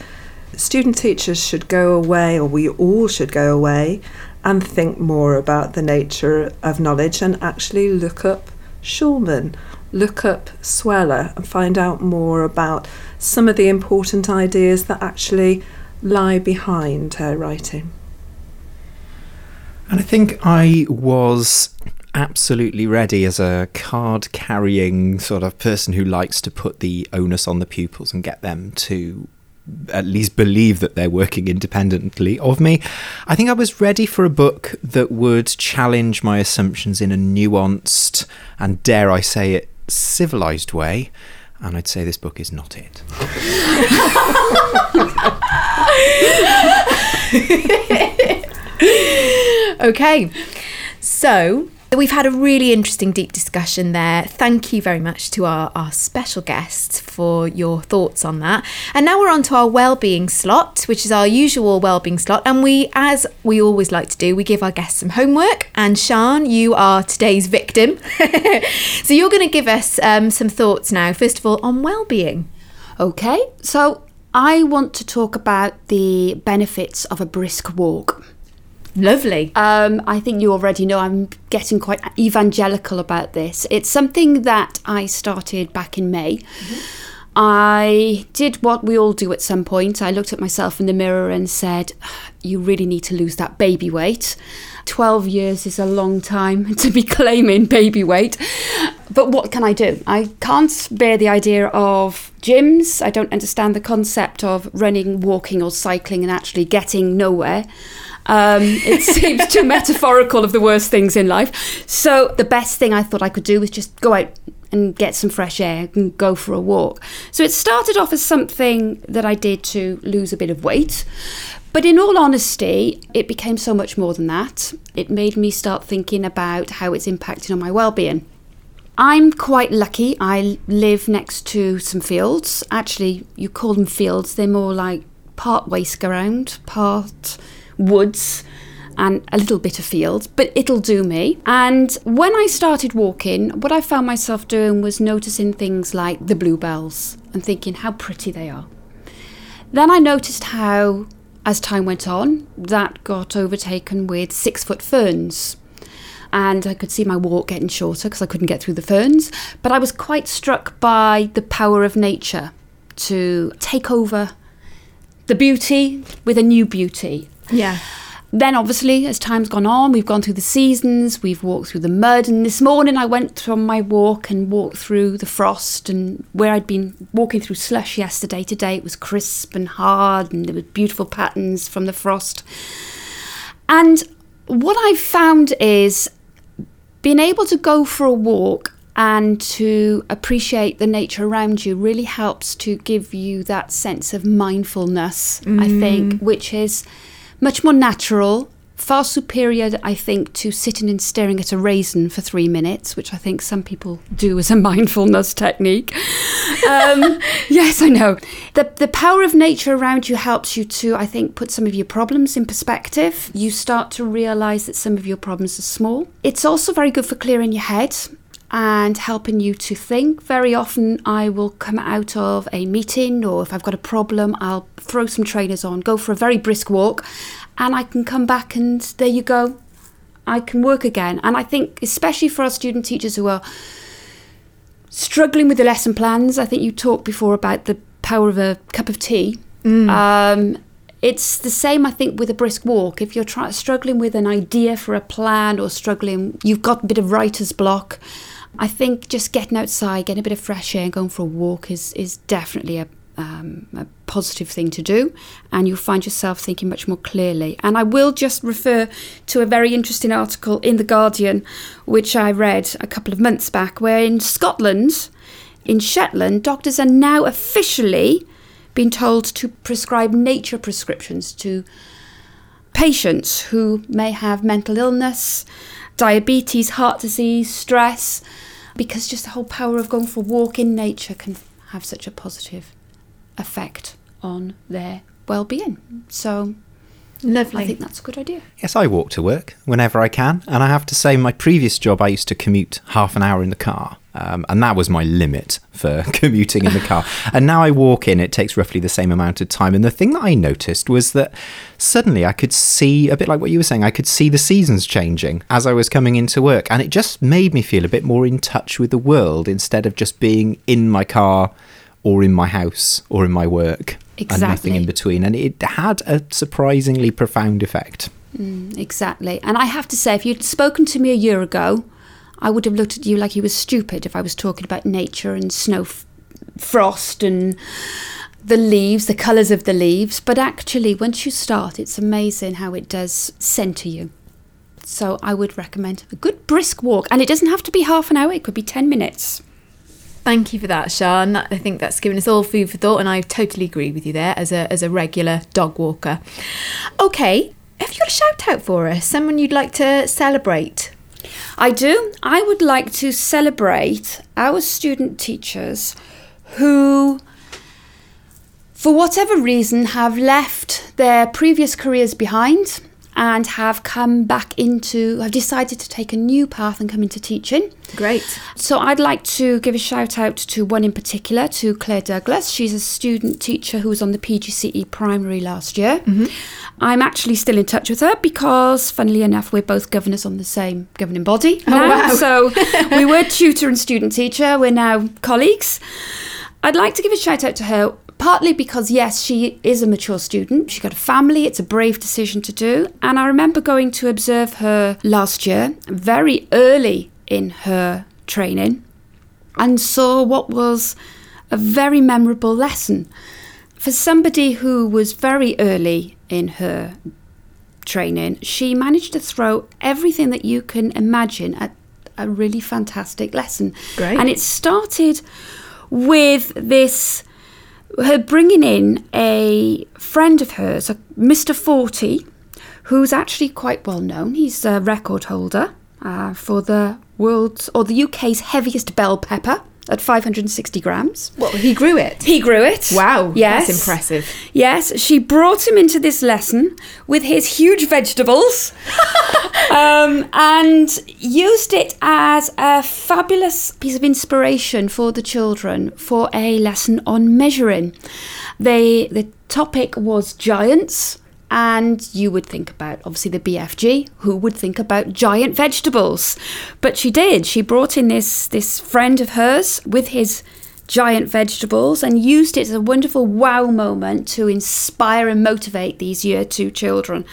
student teachers should go away, or we all should go away, and think more about the nature of knowledge and actually look up Shulman, look up Sweller, and find out more about some of the important ideas that actually lie behind her writing. And I think I was absolutely ready as a card carrying sort of person who likes to put the onus on the pupils and get them to at least believe that they're working independently of me. I think I was ready for a book that would challenge my assumptions in a nuanced and, dare I say it, civilized way. And I'd say this book is not it. Okay, so we've had a really interesting deep discussion there. Thank you very much to our, our special guests for your thoughts on that. And now we're on to our well-being slot, which is our usual well-being slot. And we, as we always like to do, we give our guests some homework. And Sian, you are today's victim. so you're going to give us um, some thoughts now, first of all, on well-being. Okay, so I want to talk about the benefits of a brisk walk. Lovely. Um, I think you already know I'm getting quite evangelical about this. It's something that I started back in May. I did what we all do at some point. I looked at myself in the mirror and said, You really need to lose that baby weight. 12 years is a long time to be claiming baby weight. But what can I do? I can't bear the idea of gyms. I don't understand the concept of running, walking, or cycling and actually getting nowhere. Um, it seems too metaphorical of the worst things in life. So the best thing I thought I could do was just go out and get some fresh air and go for a walk. So it started off as something that I did to lose a bit of weight. But in all honesty, it became so much more than that. It made me start thinking about how it's impacting on my well-being. I'm quite lucky. I live next to some fields. Actually, you call them fields. They're more like part waste ground, part woods and a little bit of fields, but it'll do me. And when I started walking, what I found myself doing was noticing things like the bluebells and thinking how pretty they are. Then I noticed how, as time went on, that got overtaken with six foot ferns. And I could see my walk getting shorter because I couldn't get through the ferns. But I was quite struck by the power of nature to take over the beauty with a new beauty. Yeah. Then, obviously, as time's gone on, we've gone through the seasons, we've walked through the mud. And this morning, I went on my walk and walked through the frost. And where I'd been walking through slush yesterday, today it was crisp and hard, and there were beautiful patterns from the frost. And what I've found is being able to go for a walk and to appreciate the nature around you really helps to give you that sense of mindfulness, I think, mm. which is much more natural, far superior, I think, to sitting and staring at a raisin for three minutes, which I think some people do as a mindfulness technique. Um, yes, I know. The, the power of nature around you helps you to, I think, put some of your problems in perspective. You start to realize that some of your problems are small. It's also very good for clearing your head and helping you to think. Very often, I will come out of a meeting, or if I've got a problem, I'll throw some trainers on, go for a very brisk walk, and I can come back and there you go. I can work again. And I think, especially for our student teachers who are struggling with the lesson plans, I think you talked before about the power of a cup of tea. Um, it's the same, I think, with a brisk walk. If you're try- struggling with an idea for a plan or struggling, you've got a bit of writer's block. I think just getting outside, getting a bit of fresh air, and going for a walk is is definitely a um, a positive thing to do, and you'll find yourself thinking much more clearly. And I will just refer to a very interesting article in the Guardian, which I read a couple of months back, where in Scotland, in Shetland, doctors are now officially being told to prescribe nature prescriptions to patients who may have mental illness, diabetes, heart disease, stress, because just the whole power of going for a walk in nature can have such a positive effect on their well-being. So Lovely. I think that's a good idea. Yes, I walk to work whenever I can, and I have to say, my previous job, I used to commute half an hour in the car, um, and that was my limit for commuting in the car. And now I walk in, it takes roughly the same amount of time. And the thing that I noticed was that suddenly I could see, a bit like what you were saying, I could see the seasons changing as I was coming into work, and it just made me feel a bit more in touch with the world instead of just being in my car or in my house or in my work and nothing in between. And it had a surprisingly profound effect. Mm, exactly. And I have to say, if you'd spoken to me a year ago, I would have looked at you like you were stupid if I was talking about nature and snow, f- frost, and the leaves, the colours of the leaves. But actually, once you start, it's amazing how it does centre you. So I would recommend a good brisk walk. And it doesn't have to be half an hour, it could be 10 minutes. Thank you for that, Sian. I think that's given us all food for thought, and I totally agree with you there as a as a regular dog walker. Okay, have you got a shout out for us? Someone you'd like to celebrate? I do. I would like to celebrate our student teachers who, for whatever reason, have left their previous careers behind and have come back into, have decided to take a new path and come into teaching. Great. So I'd like to give a shout out to one in particular, to Claire Douglas. She's a student teacher who was on the PGCE primary last year. Mm-hmm. I'm actually still in touch with her because, funnily enough, we're both governors on the same governing body. Oh, now. wow. So we were tutor and student teacher. We're now colleagues. I'd like to give a shout out to her. Partly because, yes, she is a mature student. She's got a family. It's a brave decision to do. And I remember going to observe her last year, very early in her training, and saw what was a very memorable lesson. For somebody who was very early in her training, she managed to throw everything that you can imagine at a really fantastic lesson. Great. And it started with this her bringing in a friend of hers, a Mr. Forty, who's actually quite well known. He's a record holder uh, for the world's or the UK's heaviest bell pepper at 560 grams. Well, he grew it. He grew it. Wow. Yes. That's impressive. Yes, she brought him into this lesson with his huge vegetables um, and used it as a fabulous piece of inspiration for the children for a lesson on measuring. They, the topic was giants. And you would think about, obviously, the BFG. Who would think about giant vegetables? But she did. She brought in this this friend of hers with his giant vegetables and used it as a wonderful wow moment to inspire and motivate these year two children.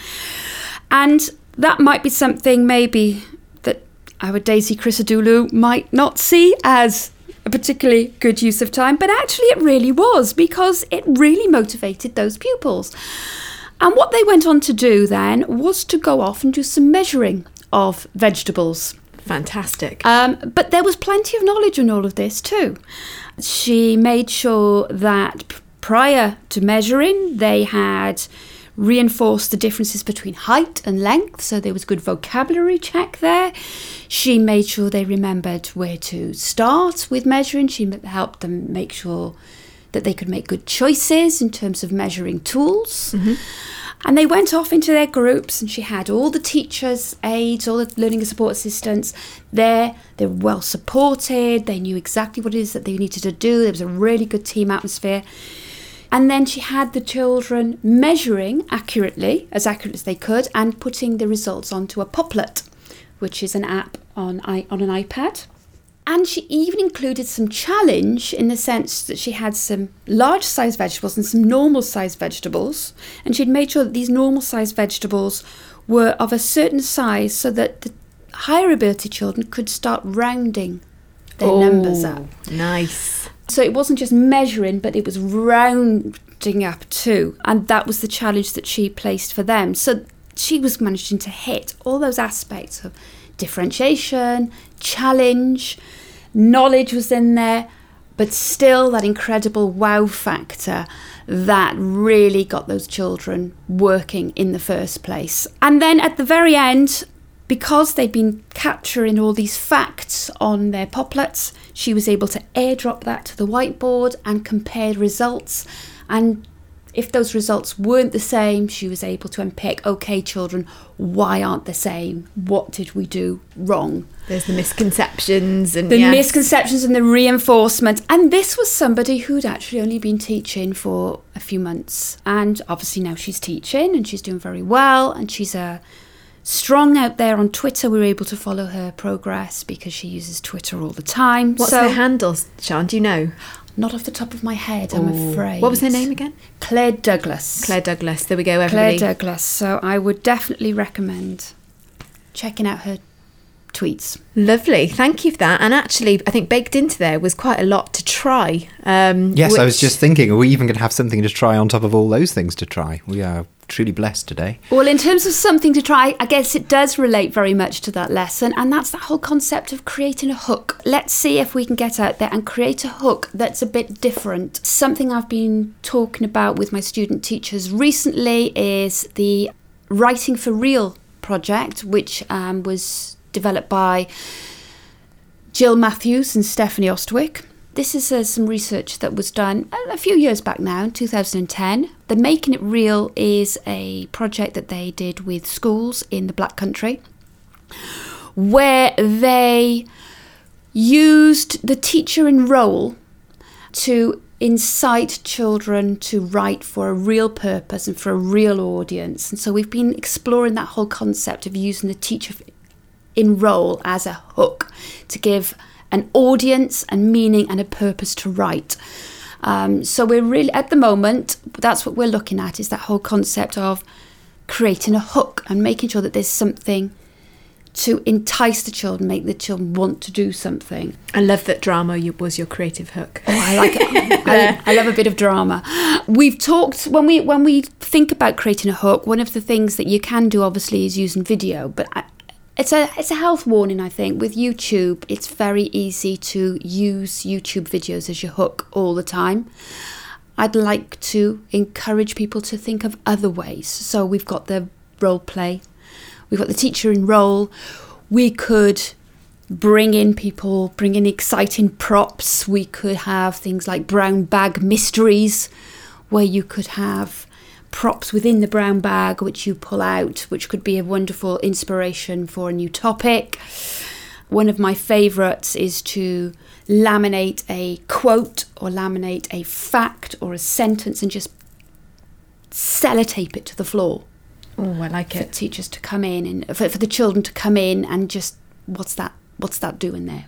And that might be something maybe that our Daisy Christodoulou might not see as a particularly good use of time, but actually it really was because it really motivated those pupils. And what they went on to do then was to go off and do some measuring of vegetables. Fantastic. Um, but there was plenty of knowledge in all of this too. She made sure that prior to measuring, they had reinforced the differences between height and length, so there was good vocabulary check there. She made sure they remembered where to start with measuring. She helped them make sure that they could make good choices in terms of measuring tools. Mm-hmm. And they went off into their groups, and she had all the teachers' aides, all the learning and support assistants there. They were well supported, they knew exactly what it is that they needed to do. There was a really good team atmosphere. And then she had the children measuring accurately, as accurate as they could, and putting the results onto a Popplet, which is an app on, on an iPad. And she even included some challenge in the sense that she had some large sized vegetables and some normal sized vegetables. And she'd made sure that these normal sized vegetables were of a certain size so that the higher ability children could start rounding their oh, numbers up. Nice. So it wasn't just measuring, but it was rounding up too. And that was the challenge that she placed for them. So she was managing to hit all those aspects of differentiation, challenge, knowledge was in there, but still that incredible wow factor that really got those children working in the first place. And then at the very end, because they'd been capturing all these facts on their popplets, she was able to airdrop that to the whiteboard and compare results. And if those results weren't the same, she was able to unpick okay, children, why aren't the same? What did we do wrong? There's the misconceptions and the yes. misconceptions and the reinforcement. And this was somebody who'd actually only been teaching for a few months. And obviously now she's teaching and she's doing very well and she's a strong out there on Twitter. We were able to follow her progress because she uses Twitter all the time. What's so, her handle, Sian? Do you know? Not off the top of my head, I'm Ooh. afraid. What was her name again? Claire Douglas. Claire Douglas. There we go, Claire. Douglas. So I would definitely recommend checking out her tweets. Lovely. Thank you for that. And actually, I think baked into there was quite a lot to try. Um, Yes, I was just thinking, are we even going to have something to try on top of all those things to try? We are truly blessed today. Well, in terms of something to try, I guess it does relate very much to that lesson, and that's that whole concept of creating a hook. Let's see if we can get out there and create a hook that's a bit different. Something I've been talking about with my student teachers recently is the Writing for Real project, which um, was developed by Jill Matthews and Stephanie Ostwick. This is uh, some research that was done a- few years back now, in 2010. The Making It Real is a project that they did with schools in the Black Country, where they used the teacher in role to incite children to write for a real purpose and for a real audience. And so we've been exploring that whole concept of using the teacher in role as a hook to give an audience and meaning and a purpose to write. Um, so we're really at the moment that's what we're looking at is that whole concept of creating a hook and making sure that there's something to entice the children, make the children want to do something. I love that drama was your creative hook. Oh, I like it. I, I love a bit of drama. We've talked when we when we think about creating a hook. One of the things that you can do, obviously, is using video. But I, it's a it's a health warning. I think with YouTube, it's very easy to use YouTube videos as your hook all the time. I'd like to encourage people to think of other ways. So we've got the role play, we've got the teacher in role. We could bring in people, bring in exciting props. We could have things like brown bag mysteries, where you could have props within the brown bag which you pull out, which could be a wonderful inspiration for a new topic. One of my favourites is to laminate a quote or laminate a fact or a sentence and just sellotape it to the floor Oh, I like it. for teachers to come in and for, for the children to come in and just what's that what's that doing there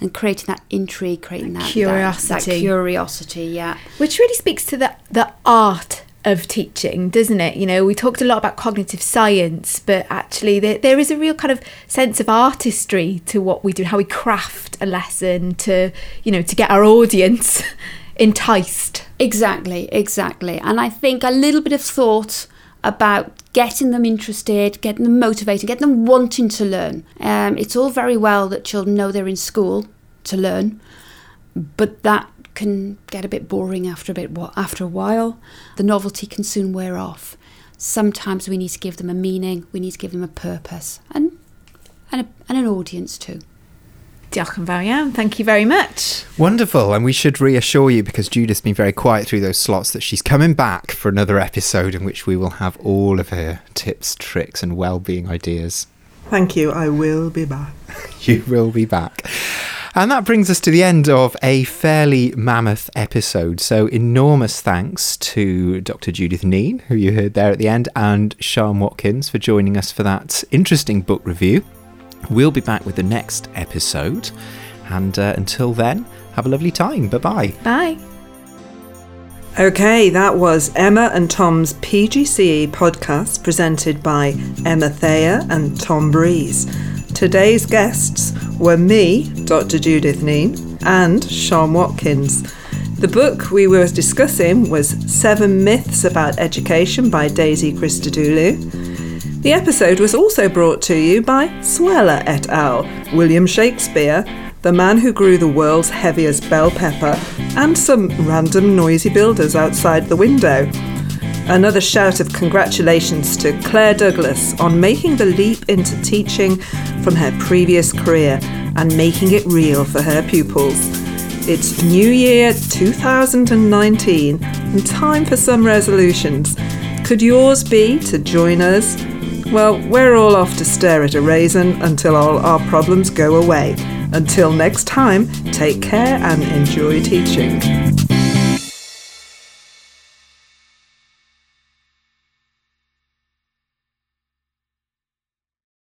and creating that intrigue, creating that that- That, Curiosity. curiosity, yeah. Which really speaks to the, the art of teaching, doesn't it? You know, we talked a lot about cognitive science, but actually, there, there is a real kind of sense of artistry to what we do, how we craft a lesson to, you know, to get our audience enticed. Exactly, exactly. And I think a little bit of thought about getting them interested, getting them motivated, getting them wanting to learn. Um, it's all very well that children know they're in school to learn, but that can get a bit boring after a bit wha- after a while. The novelty can soon wear off. Sometimes we need to give them a meaning. We need to give them a purpose and and, a, and an audience too. Diolch yn fawr iawn. Thank you very much. Wonderful. And we should reassure you, because Judith's been very quiet through those slots, that she's coming back for another episode in which we will have all of her tips, tricks, and well-being ideas. Thank you. I will be back. You will be back. And that brings us to the end of a fairly mammoth episode. So, enormous thanks to Dr. Judith Kneen, who you heard there at the end, and Sian Watkins for joining us for that interesting book review. We'll be back with the next episode. And uh, until then, have a lovely time. Bye bye. Bye. Okay, that was Emma and Tom's PGCE podcast presented by Emma Thayer and Tom Breeze. Today's guests were me, Dr. Judith Kneen, and Sian Watkins. The book we were discussing was Seven Myths About Education by Daisy Christodoulou. The episode was also brought to you by Sweller et al., William Shakespeare, the man who grew the world's heaviest bell pepper, and some random noisy builders outside the window. Another shout of congratulations to Claire Douglas on making the leap into teaching from her previous career and making it real for her pupils. It's New Year 2019 and time for some resolutions. Could yours be to join us? Well, we're all off to stare at a raisin until all our problems go away. Until next time, take care and enjoy teaching.